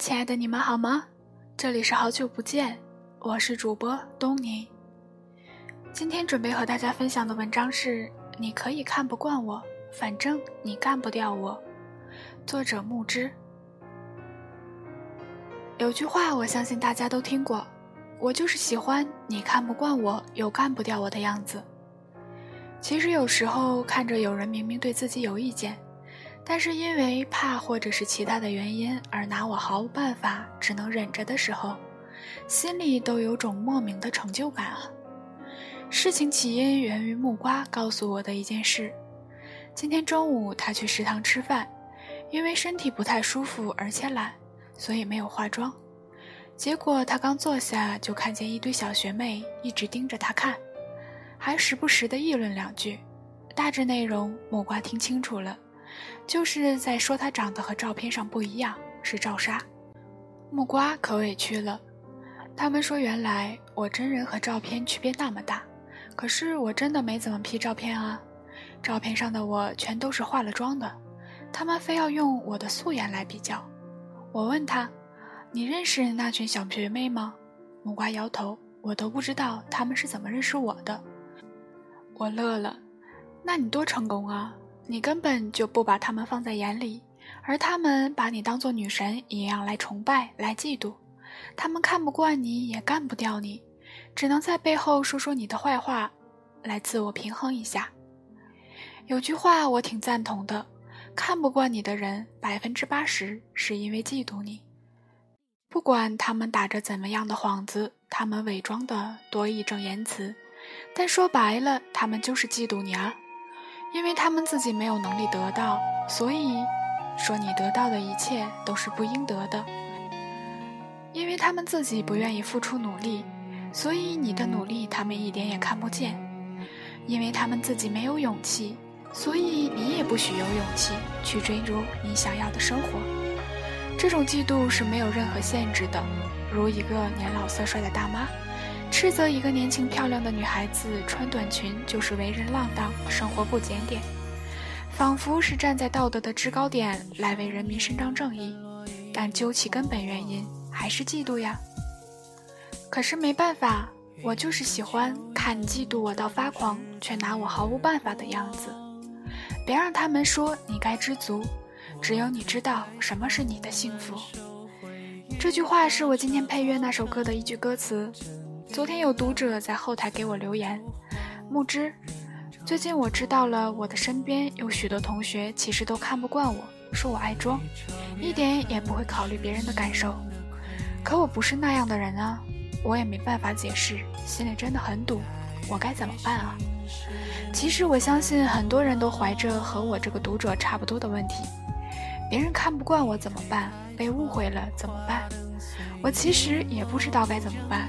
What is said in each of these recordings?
亲爱的，你们好吗？这里是好久不见，我是主播东尼。今天准备和大家分享的文章是：你可以看不惯我，反正你干不掉我。作者木之。有句话，我相信大家都听过，我就是喜欢你看不惯我又干不掉我的样子。其实有时候看着有人明明对自己有意见。但是因为怕或者是其他的原因而拿我毫无办法，只能忍着的时候，心里都有种莫名的成就感啊。事情起因源于木瓜告诉我的一件事：今天中午他去食堂吃饭，因为身体不太舒服而且懒，所以没有化妆。结果他刚坐下，就看见一堆小学妹一直盯着他看，还时不时的议论两句，大致内容木瓜听清楚了。就是在说他长得和照片上不一样，是赵莎。木瓜可委屈了。他们说原来我真人和照片区别那么大，可是我真的没怎么 P 照片啊。照片上的我全都是化了妆的，他们非要用我的素颜来比较。我问他：“你认识那群小学妹吗？”木瓜摇头：“我都不知道他们是怎么认识我的。”我乐了：“那你多成功啊！”你根本就不把他们放在眼里，而他们把你当做女神一样来崇拜、来嫉妒。他们看不惯你，也干不掉你，只能在背后说说你的坏话，来自我平衡一下。有句话我挺赞同的：看不惯你的人，百分之八十是因为嫉妒你。不管他们打着怎么样的幌子，他们伪装的多义正言辞，但说白了，他们就是嫉妒你啊。因为他们自己没有能力得到，所以说你得到的一切都是不应得的。因为他们自己不愿意付出努力，所以你的努力他们一点也看不见。因为他们自己没有勇气，所以你也不许有勇气去追逐你想要的生活。这种嫉妒是没有任何限制的，如一个年老色衰的大妈。斥责一个年轻漂亮的女孩子穿短裙就是为人浪荡，生活不检点，仿佛是站在道德的制高点来为人民伸张正义，但究其根本原因还是嫉妒呀。可是没办法，我就是喜欢看你嫉妒我到发狂，却拿我毫无办法的样子。别让他们说你该知足，只有你知道什么是你的幸福。这句话是我今天配乐那首歌的一句歌词。昨天有读者在后台给我留言，木之，最近我知道了，我的身边有许多同学其实都看不惯我，说我爱装，一点也不会考虑别人的感受。可我不是那样的人啊，我也没办法解释，心里真的很堵，我该怎么办啊？其实我相信很多人都怀着和我这个读者差不多的问题，别人看不惯我怎么办？被误会了怎么办？我其实也不知道该怎么办。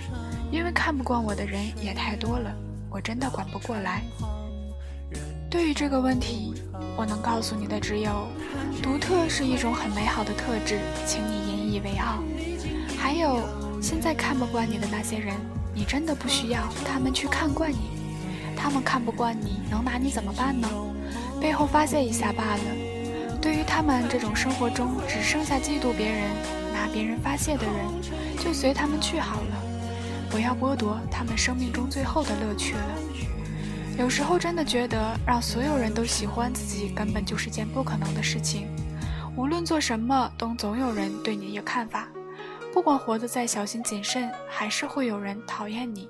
因为看不惯我的人也太多了，我真的管不过来。对于这个问题，我能告诉你的只有：独特是一种很美好的特质，请你引以为傲。还有，现在看不惯你的那些人，你真的不需要他们去看惯你。他们看不惯你，能拿你怎么办呢？背后发泄一下罢了。对于他们这种生活中只剩下嫉妒别人、拿别人发泄的人，就随他们去好了。不要剥夺他们生命中最后的乐趣了。有时候真的觉得，让所有人都喜欢自己，根本就是件不可能的事情。无论做什么，都总有人对你有看法。不管活得再小心谨慎，还是会有人讨厌你。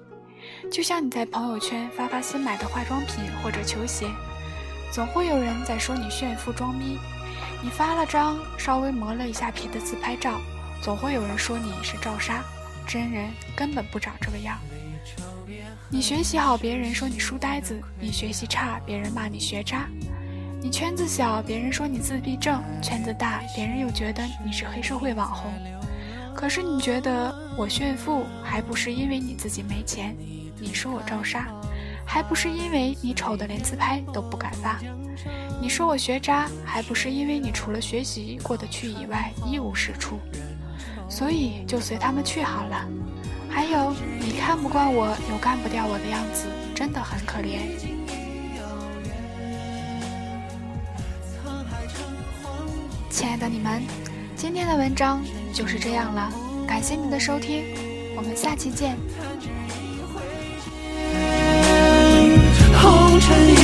就像你在朋友圈发发新买的化妆品或者球鞋，总会有人在说你炫富装逼。你发了张稍微磨了一下皮的自拍照，总会有人说你是照杀。真人根本不长这个样。你学习好，别人说你书呆子；你学习差，别人骂你学渣。你圈子小，别人说你自闭症；圈子大，别人又觉得你是黑社会网红。可是你觉得我炫富，还不是因为你自己没钱？你说我照杀，还不是因为你丑的连自拍都不敢发？你说我学渣，还不是因为你除了学习过得去以外一无是处？所以就随他们去好了。还有，你看不惯我又干不掉我的样子，真的很可怜。亲爱的你们，今天的文章就是这样了，感谢您的收听，我们下期见。红尘。